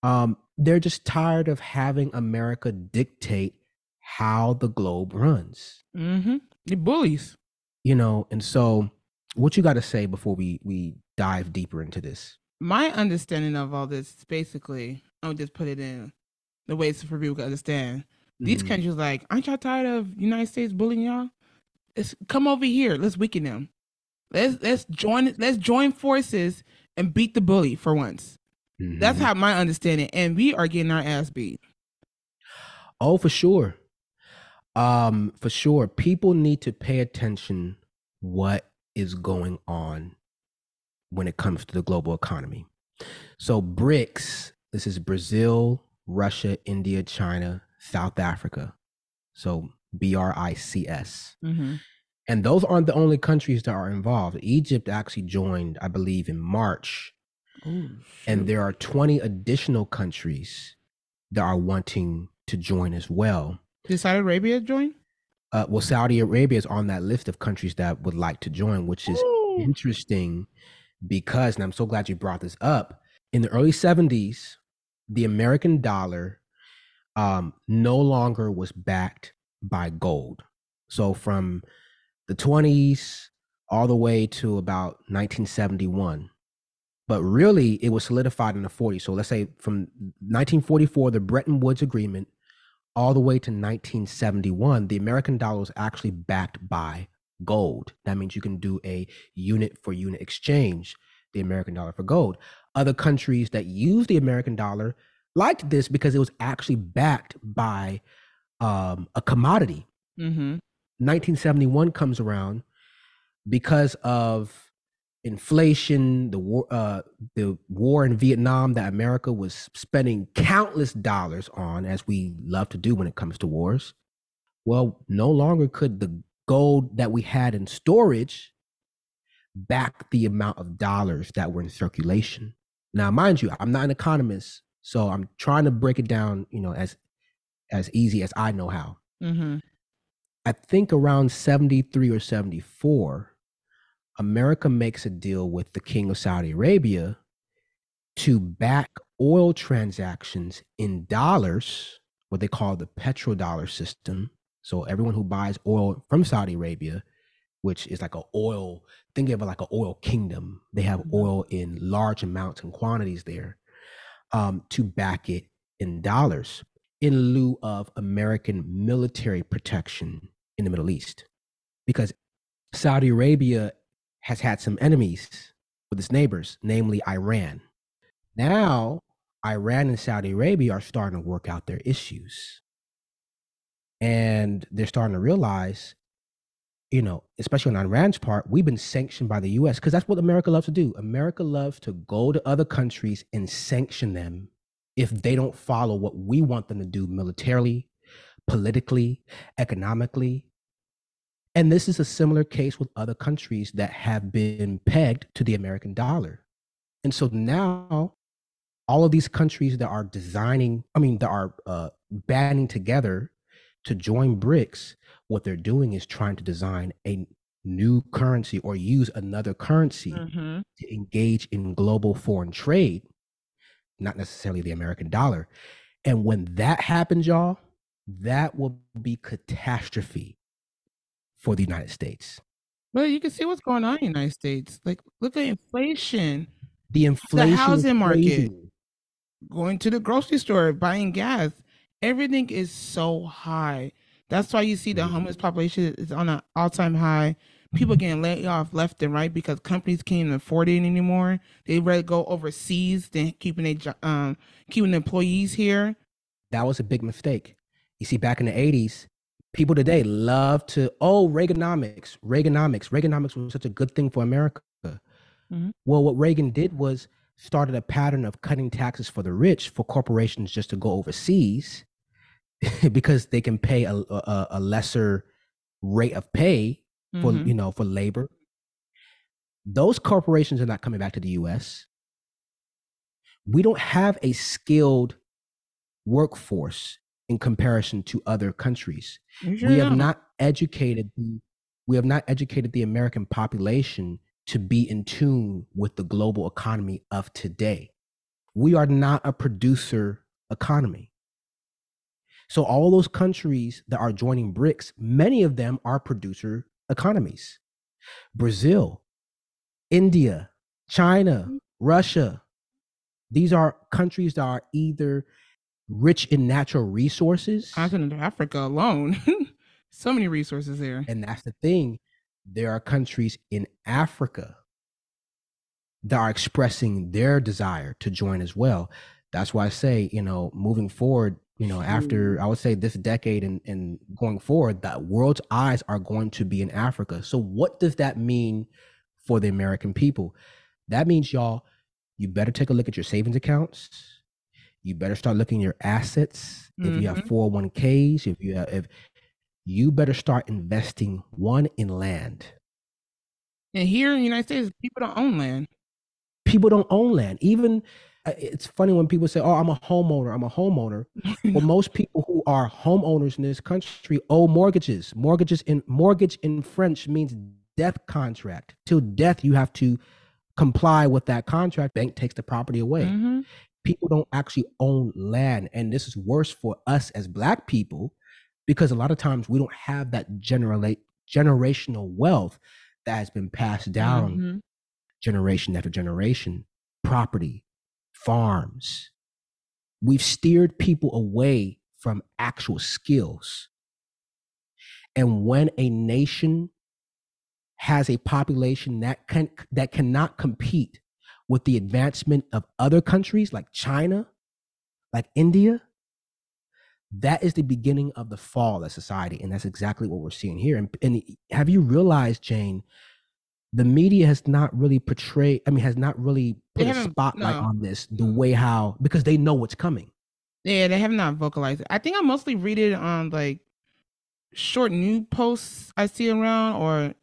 um, they're just tired of having America dictate how the globe runs. Mm-hmm. The bullies. You know, and so what you got to say before we we dive deeper into this? My understanding of all this is basically, I'll just put it in the ways for people to understand. These mm-hmm. countries like, aren't y'all tired of United States bullying y'all? Let's come over here. Let's weaken them. Let's let's join let's join forces and beat the bully for once. Mm-hmm. That's how my understanding. And we are getting our ass beat. Oh, for sure. Um, for sure. People need to pay attention what is going on when it comes to the global economy. So, BRICS, this is Brazil, Russia, India, China, South Africa. So, B R I C S. Mm-hmm. And those aren't the only countries that are involved. Egypt actually joined, I believe, in March. Ooh, and there are 20 additional countries that are wanting to join as well. Did Saudi Arabia join? Uh, well, Saudi Arabia is on that list of countries that would like to join, which is Ooh. interesting because, and I'm so glad you brought this up, in the early 70s, the American dollar um, no longer was backed by gold. So from the 20s all the way to about 1971. But really, it was solidified in the 40s. So let's say from 1944, the Bretton Woods Agreement, all the way to 1971, the American dollar was actually backed by gold. That means you can do a unit for unit exchange, the American dollar for gold. Other countries that use the American dollar liked this because it was actually backed by um, a commodity. Mm-hmm. 1971 comes around because of inflation, the war, uh, the war in Vietnam that America was spending countless dollars on, as we love to do when it comes to wars. Well, no longer could the gold that we had in storage back the amount of dollars that were in circulation. Now, mind you, I'm not an economist, so I'm trying to break it down, you know, as as easy as I know how. Mm-hmm. I think around 73 or 74, America makes a deal with the king of Saudi Arabia to back oil transactions in dollars, what they call the petrodollar system. So everyone who buys oil from Saudi Arabia, which is like an oil, think of it like an oil kingdom. They have Mhm. oil in large amounts and quantities there, um, to back it in dollars in lieu of American military protection in the Middle East. Because Saudi Arabia has had some enemies with its neighbors, namely Iran. Now, Iran and Saudi Arabia are starting to work out their issues. And they're starting to realize, you know, especially on Iran's part, we've been sanctioned by the US because that's what America loves to do. America loves to go to other countries and sanction them if they don't follow what we want them to do militarily, politically, economically. And this is a similar case with other countries that have been pegged to the American dollar. And so now all of these countries that are designing, I mean, that are uh, banding together to join BRICS, what they're doing is trying to design a new currency or use another currency Mm-hmm. to engage in global foreign trade, not necessarily the American dollar. And when that happens, y'all, that will be catastrophe for the United States. Well, you can see what's going on in the United States. Like, look at inflation. The inflation, is housing market. Going to the grocery store, buying gas. Everything is so high. That's why you see the homeless population is on an all-time high. People getting laid off left and right because companies can't afford it anymore. They rather go overseas than keeping a jo- um keeping employees here. That was a big mistake. You see, back in the 80s, people today love to, oh, Reaganomics, Reaganomics. Reaganomics was such a good thing for America. Mhm. Well, what Reagan did was started a pattern of cutting taxes for the rich for corporations just to go overseas because they can pay a, a, a lesser rate of pay for Mhm. you know for labor. Those corporations are not coming back to the US we don't have a skilled workforce in comparison to other countries. Sure we have not educated the we have not educated the american population to be in tune with the global economy of today we are not a producer economy so all those countries that are joining brics many of them are producer economies brazil india china mm. russia these are countries that are either rich in natural resources continent of Africa alone. so many resources there. And that's the thing. There are countries in Africa that are expressing their desire to join as well. That's why I say, you know, moving forward, you know, after I would say this decade and, and going forward, that world's eyes are going to be in Africa. So, what does that mean for the American people? That means, y'all, you better take a look at your savings accounts. You better start looking at your assets. If you have mm-hmm. 401ks, if you have, if you better start investing one in land. And here in the United States, people don't own land. People don't own land. Even uh, it's funny when people say, "Oh, I'm a homeowner. I'm a homeowner." Well, most people who are homeowners in this country owe mortgages. Mortgages in mortgage in French means death contract. Till death, you have to comply with that contract. Bank takes the property away. Mhm. People don't actually own land, and this is worse for us as Black people because a lot of times we don't have that generate generational wealth that has been passed down Mhm. generation after generation. Property farms. We've steered people away from actual skills. And when a nation has a population that can that cannot compete with the advancement of other countries like China like India that is the beginning of the fall of society and that's exactly what we're seeing here and, and have you realized Jane the media has not really portrayed i mean has not really put a spotlight no. on this the way how because they know what's coming Yeah, they have not vocalized it. I think I mostly read it on like short news posts I see around or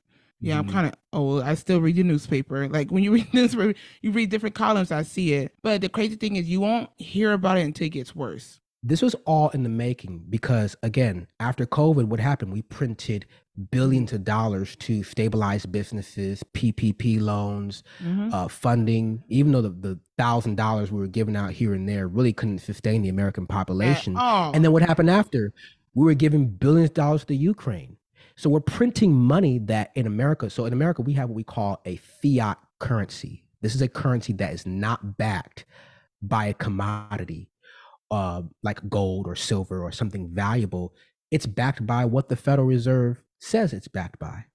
Yeah, I'm Mhm. kind of old. I still read the newspaper. Like when you read newspaper, you read different columns. I see it. But the crazy thing is, you won't hear about it until it gets worse. This was all in the making because, again, after COVID, what happened? We printed billions of dollars to stabilize businesses, PPP loans, Mhm. uh, funding. Even though the, thousand dollars we were giving out here and there really couldn't sustain the American population. And then what happened after? We were giving billions of dollars to Ukraine. So we're printing money that in America, so in America, we have what we call a fiat currency. This is a currency that is not backed by a commodity uh, like gold or silver or something valuable. It's backed by what the Federal Reserve says it's backed by.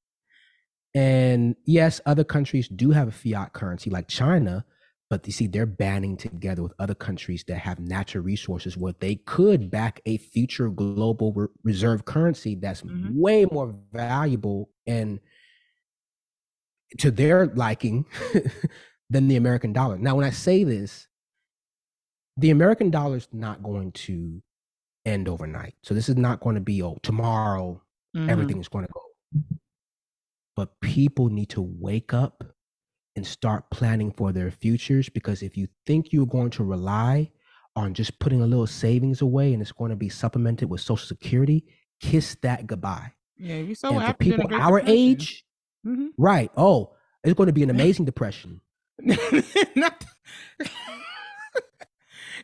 And yes, other countries do have a fiat currency like China, but you see, they're banding together with other countries that have natural resources where they could back a future global re- reserve currency that's Mhm. way more valuable and to their liking than the American dollar. Now, when I say this, the American dollar is not going to end overnight. So this is not going to be, oh, tomorrow mhm. everything is going to go. But people need to wake up and start planning for their futures because if you think you're going to rely on just putting a little savings away and it's going to be supplemented with social security, kiss that goodbye. Yeah, if you so and for people our Depression. age, Mhm. right? Oh, it's going to be an amazing depression. not,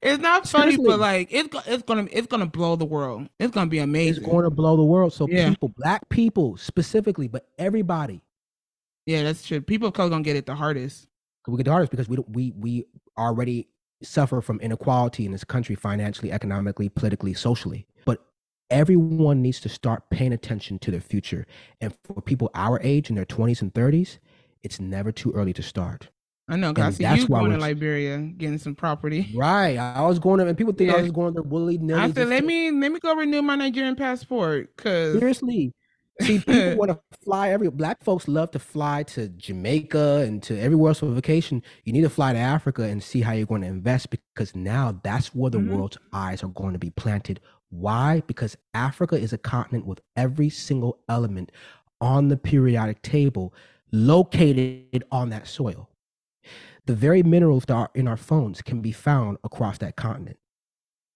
it's not funny, Seriously. but like it's it's gonna it's gonna blow the world. It's gonna be amazing. It's going to blow the world. So Yeah. people, black people specifically, but everybody, yeah, that's true. People of color gonna get it the hardest. we get the hardest because we don't, we we already suffer from inequality in this country financially, economically, politically, socially. But everyone needs to start paying attention to their future. And for people our age in their 20s and 30s, it's never too early to start. I know, cause I see you going to Liberia getting some property. Right. I was going to, and people think I was going to willy nilly. I said, let me let me go renew my Nigerian passport, cause Seriously. See, people want to fly every black folks love to fly to Jamaica and to everywhere else for vacation. You need to fly to Africa and see how you're going to invest because now that's where the Mhm. world's eyes are going to be planted. Why? Because Africa is a continent with every single element on the periodic table located on that soil. The very minerals that are in our phones can be found across that continent.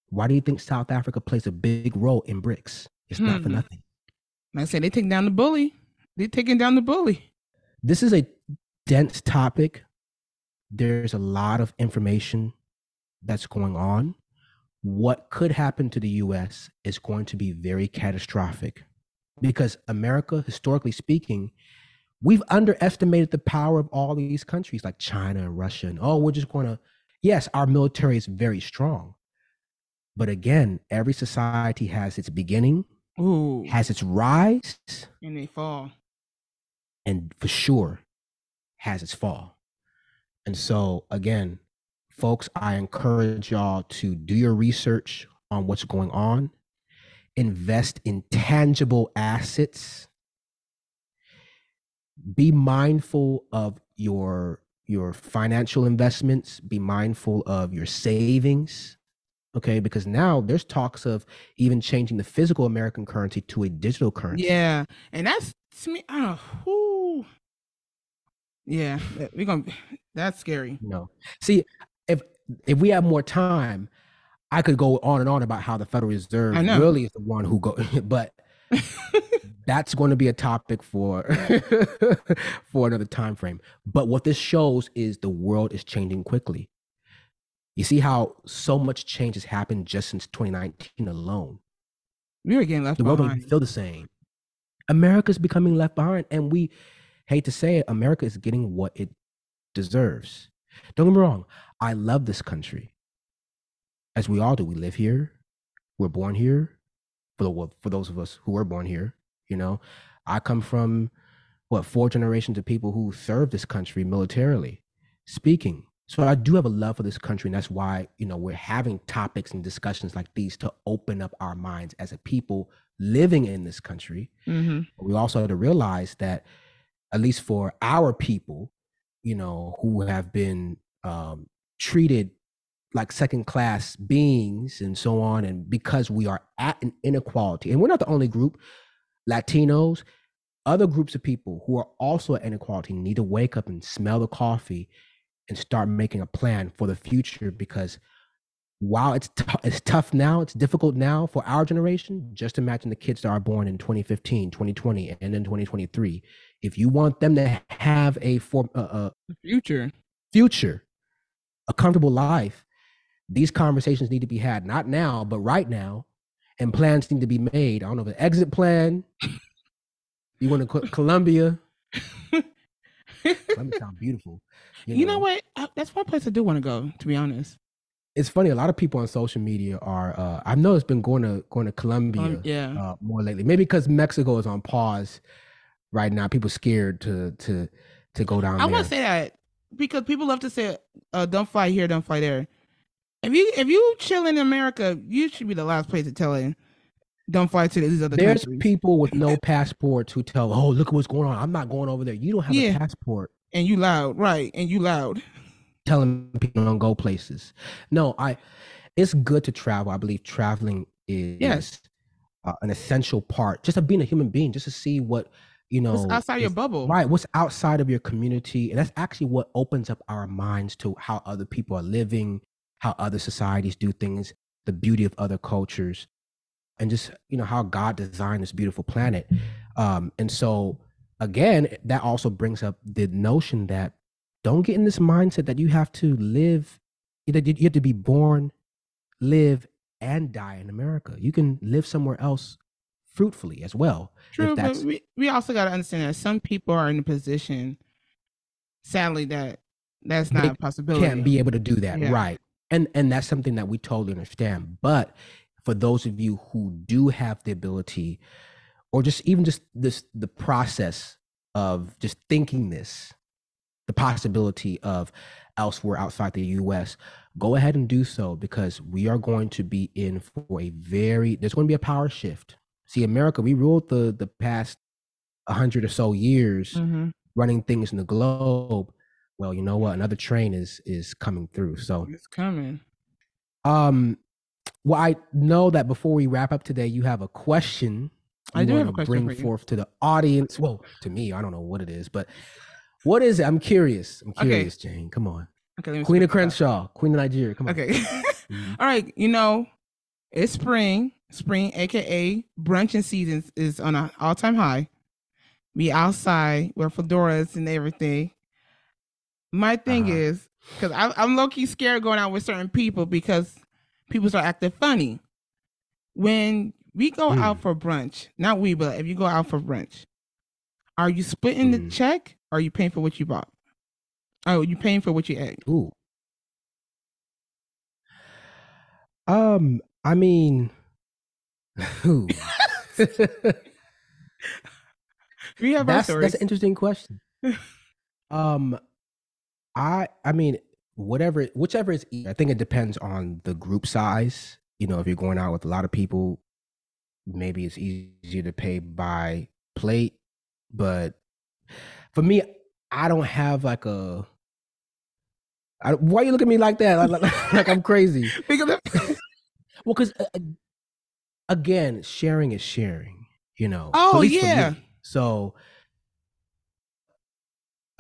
Why do you think South Africa plays a big role in BRICS? It's not for Hmm. nothing. I said, they taking down the bully. They're taking down the bully. this is a dense topic. There's a lot of information that's going on. What could happen to the US is going to be very catastrophic because America, historically speaking, we've underestimated the power of all these countries like China and Russia. And oh, we're just going to, yes, our military is very strong. But again, every society has its beginning, Ooh, has its rise, and they fall. and for sure has its fall. And so, again, folks, I encourage y'all to do your research on what's going on, invest in tangible assets, be mindful of your your financial investments, be mindful of your savings. Okay, because now there's talks of even changing the physical American currency to a digital currency. Yeah, and that's to me. I don't know. Whoo. Yeah, we're gonna. That's scary. No. See, if if we have more time, I could go on and on about how the Federal Reserve really is the one who go but that's going to be a topic for for another time frame. But what this shows is the world is changing quickly. You see how so much change has happened just since 2019 alone. we were getting left The world don't behind. even feel the same. America's becoming left behind, and we hate to say it, America is getting what it deserves. Don't get me wrong, I love this country, as we all do. We live here, we're born here. For the for those of us who were born here, you know, I come from what four generations of people who served this country militarily, speaking. So I do have a love for this country, and that's why you know we're having topics and discussions like these to open up our minds as a people living in this country. Mhm. We also have to realize that, at least for our people, you know, who have been um, treated like second class beings and so on, and because we are at an inequality, and we're not the only group, Latinos, other groups of people who are also at inequality need to wake up and smell the coffee and start making a plan for the future because while it's t- it's tough now, it's difficult now for our generation. Just imagine the kids that are born in 2015, 2020, and then 2023. If you want them to have a for uh, a future, future, a comfortable life, these conversations need to be had not now, but right now, and plans need to be made. I don't know the exit plan. You want to co- Colombia? Colombia sound beautiful. You, you know. know. what? That's one place I do want to go. To be honest, it's funny. A lot of people on social media are. Uh, I've noticed been going to going to Colombia. Um, yeah. Uh, more lately, maybe because Mexico is on pause right now. People scared to to to go down. I want to say that because people love to say, uh, "Don't fly here, don't fly there." If you if you chill in America, you should be the last place to tell it. Don't fly to these other There's countries. people with no passports who tell, "Oh, look at what's going on. I'm not going over there. You don't have yeah. a passport." And you loud, right? And you loud telling people don't go places. No, I. It's good to travel. I believe traveling is yes uh, an essential part just of being a human being, just to see what you know what's outside your bubble, right? What's outside of your community, and that's actually what opens up our minds to how other people are living, how other societies do things, the beauty of other cultures, and just you know how God designed this beautiful planet. Um, and so again, that also brings up the notion that don't get in this mindset that you have to live that you have to be born live and die in america you can live somewhere else fruitfully as well true but we, we also got to understand that some people are in a position sadly that that's not a possibility can't be able to do that yeah. right and and that's something that we totally understand but for those of you who do have the ability or just even just this the process of just thinking this the possibility of elsewhere outside the US, go ahead and do so because we are going to be in for a very there's going to be a power shift. See, America, we ruled the the past hundred or so years mm-hmm. running things in the globe. Well, you know what? Another train is is coming through. So it's coming. Um well, I know that before we wrap up today, you have a question. I do have a question bring forth to the audience. Well, to me, I don't know what it is, but what is it? I'm curious. I'm curious, okay. Jane. Come on. Okay. Queen of Crenshaw, Queen of Nigeria. Come on. Okay. mm-hmm. All right. You know, it's spring. Spring, aka brunching season, is on an all time high. We outside, wear fedoras and everything. My thing uh-huh. is, because I'm low key scared going out with certain people because people start acting funny. When we go mm. out for brunch, not we, but if you go out for brunch, are you splitting mm. the check are you paying for what you bought? Oh, you paying for what you ate? Ooh. Um, I mean, who? we have that's, that's an interesting question. um, I I mean, whatever, whichever is, I think it depends on the group size. You know, if you're going out with a lot of people, maybe it's easier to pay by plate, but for me, I don't have like a. I, why you look at me like that? Like, like, like I'm crazy. because well, because uh, again, sharing is sharing. You know. Oh yeah. So.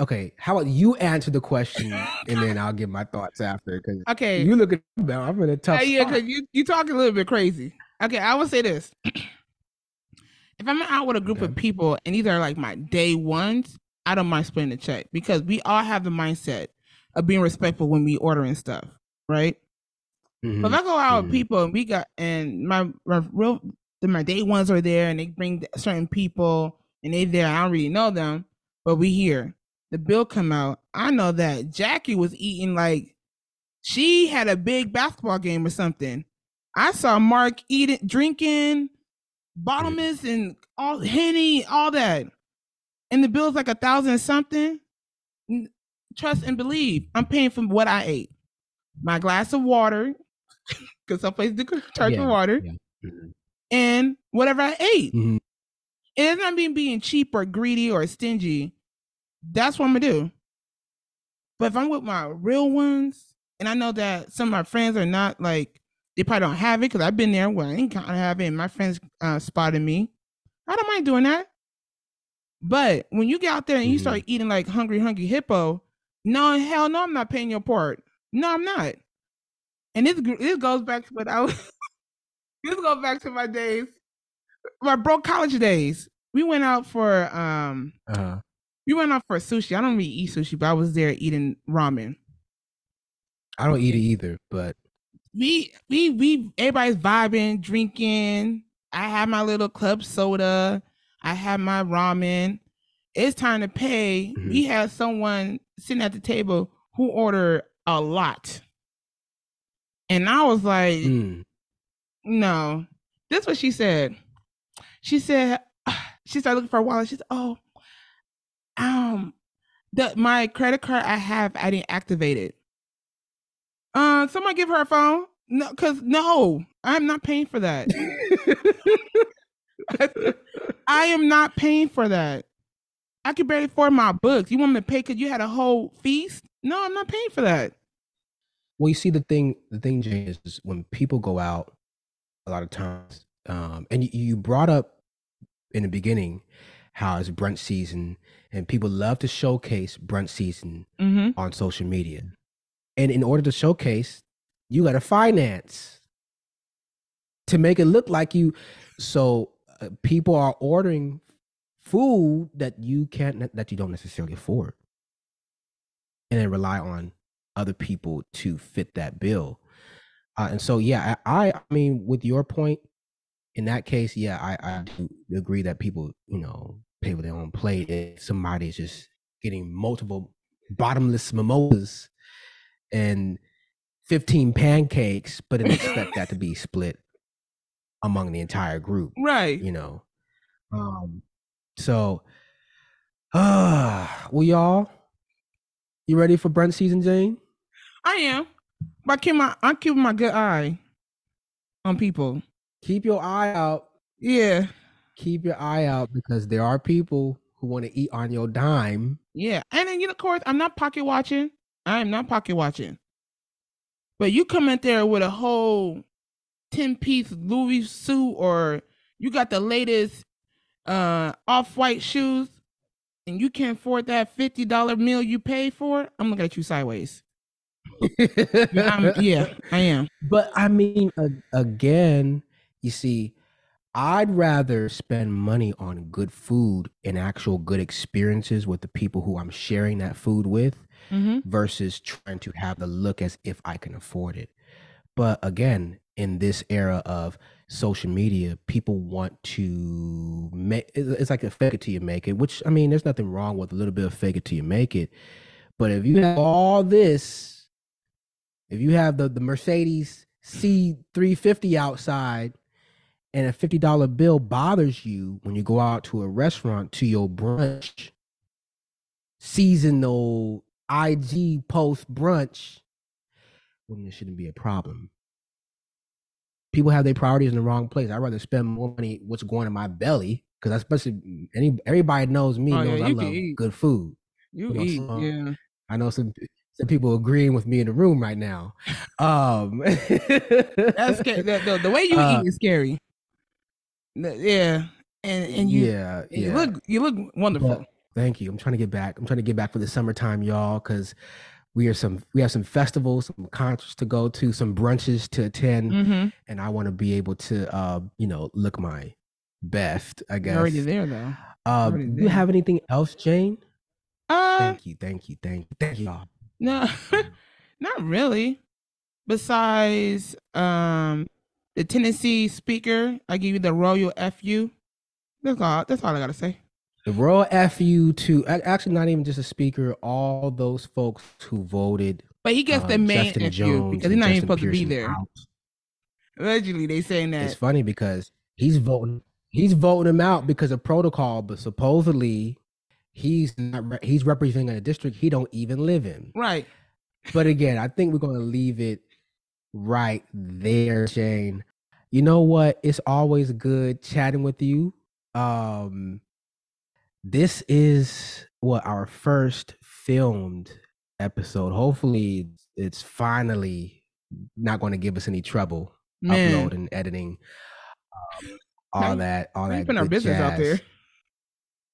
Okay, how about you answer the question and then I'll give my thoughts after? Because okay, you look at I'm in a tough. Uh, yeah, because you you talking a little bit crazy. Okay, I will say this: if I'm out with a group okay. of people and these are like my day ones, I don't mind splitting the check because we all have the mindset of being respectful when we ordering stuff, right? Mm-hmm. But if I go out mm-hmm. with people and we got and my, my real my day ones are there and they bring certain people and they there, I don't really know them, but we here. The bill come out. I know that Jackie was eating like she had a big basketball game or something. I saw Mark eating, drinking, bottomless, and all henny, all that and the bill's like a thousand something, trust and believe I'm paying for what I ate. My glass of water, because some places do charge yeah, for water, yeah. mm-hmm. and whatever I ate. Mm-hmm. it's not being being cheap or greedy or stingy. That's what I'm gonna do. But if I'm with my real ones, and I know that some of my friends are not like they probably don't have it because I've been there where I ain't kind of have it, and my friends uh, spotted me. I don't mind doing that. But when you get out there and you Mhm. start eating like hungry, hungry hippo, no, hell no, I'm not paying your part. No, I'm not. And this this goes back to what I was. this goes back to my days, my broke college days. We went out for um, Uh-huh. We went out for sushi. I don't really eat sushi, but I was there eating ramen. I don't eat it either, but we we we everybody's vibing, drinking. I have my little club soda. I have my ramen. It's time to pay. Mhm. We had someone sitting at the table who ordered a lot. And I was like, mm, no. This is what she said. She said she started looking for a wallet. She said, Oh, um, the my credit card I have I didn't activate it. Uh someone give her a phone. No, cause no, I'm not paying for that. I am not paying for that. I could barely afford my books. You want me to pay because you had a whole feast? No, I'm not paying for that. well, you see, the thing, the thing, Jane, is, is when people go out, a lot of times, um, and you, you brought up in the beginning how it's brunch season, and people love to showcase brunch season Mm-hmm. on social media. And in order to showcase, you got to finance to make it look like you. So uh, people are ordering food that you can't, that you don't necessarily afford, and then rely on other people to fit that bill. Uh, and so, yeah, I, I, I mean, with your point, in that case, yeah, I, I do agree that people, you know, pay with their own plate. If somebody's just getting multiple bottomless mimosas and 15 pancakes, but then expect that to be split among the entire group, Right. you know. Um, so, uh, well, y'all, you ready for brunch season, Jane? I am. But I keep my I keep my good eye on people. Keep your eye out. Yeah. Keep your eye out because there are people who want to eat on your dime. Yeah. And then you know, of course, I'm not pocket watching. I am not pocket watching. But you come in there with a whole 10 piece Louis suit or you got the latest uh off white shoes and you can't afford that $50 meal you pay for, I'm looking at you sideways. Yeah, I am. But I mean, again, you see, I'd rather spend money on good food and actual good experiences with the people who I'm sharing that food with Mm-hmm. versus trying to have the look as if I can afford it. But again, in this era of social media, people want to make it's like a fake it till you make it, which I mean, there's nothing wrong with a little bit of fake it till you make it. But if you have all this, if you have the, the Mercedes C350 outside and a $50 bill bothers you when you go out to a restaurant to your brunch, seasonal IG post brunch, well, then it shouldn't be a problem. People have their priorities in the wrong place. I'd rather spend more money what's going in my belly because I especially any everybody knows me Oh, yeah, knows I love eat. good food. You You know, eat, some- yeah. I know some some people agreeing with me in the room right now. Um, That's scary. The, the, the way you Uh, eat is scary. Yeah, and and you yeah, and you yeah. look you look wonderful. Thank you. I'm trying to get back. I'm trying to get back for the summertime, y'all, because we are some we have some festivals, some concerts to go to, some brunches to attend, Mm-hmm. and I want to be able to, uh, you know, look my best. I guess. You're already there though. Uh, already you have anything else, Jane? Uh, Thank you, thank you, thank you, thank you, y'all. no, not really. Besides, um, the Tennessee speaker, I give you the royal fu. That's all. That's all I gotta say. The royal fu to actually not even just a speaker, all those folks who voted. But he gets the um, main Justin fu Jones because he's not even supposed to be there. out. Allegedly, they saying that It's funny because he's voting he's voting him out because of protocol, but supposedly he's not re- he's representing a district he don't even live in. Right. But again, I think we're going to leave it right there, Shane. You know what? It's always good chatting with you. Um this is what our first filmed episode. Hopefully it's finally not going to give us any trouble Man, uploading, editing, um, all Now- that, all that. putting our business out there.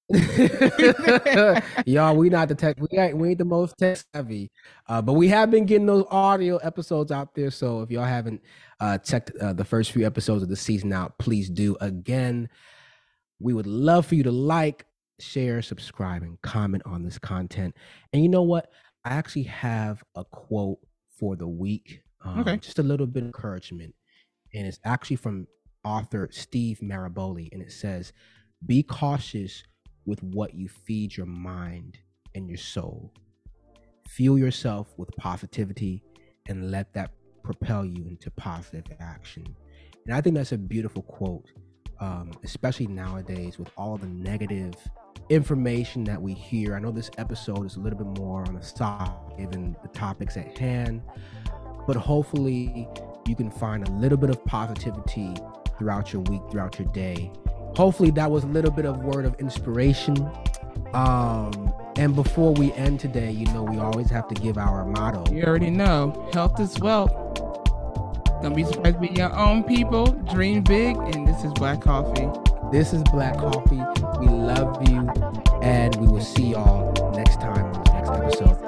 Y'all, we not the tech. We ain't, we ain't the most tech savvy, uh, but we have been getting those audio episodes out there. So if y'all haven't uh, checked uh, the first few episodes of the season out, please do. Again, we would love for you to like, share, subscribe, and comment on this content. And you know what? I actually have a quote for the week. Um, Okay. Just a little bit of encouragement, and it's actually from author Steve Maraboli, and it says, "Be cautious." with what you feed your mind and your soul. Fuel yourself with positivity and let that propel you into positive action. And I think that's a beautiful quote, um, especially nowadays with all the negative information that we hear. I know this episode is a little bit more on the side given the topics at hand, but hopefully you can find a little bit of positivity throughout your week, throughout your day, hopefully that was a little bit of word of inspiration um and before we end today, you know, we always have to give our motto. You already know health is wealth. Don't be surprised with your own people. Dream big. And this is Black Coffee. This is Black Coffee. We love you. And we will see y'all next time on the next episode.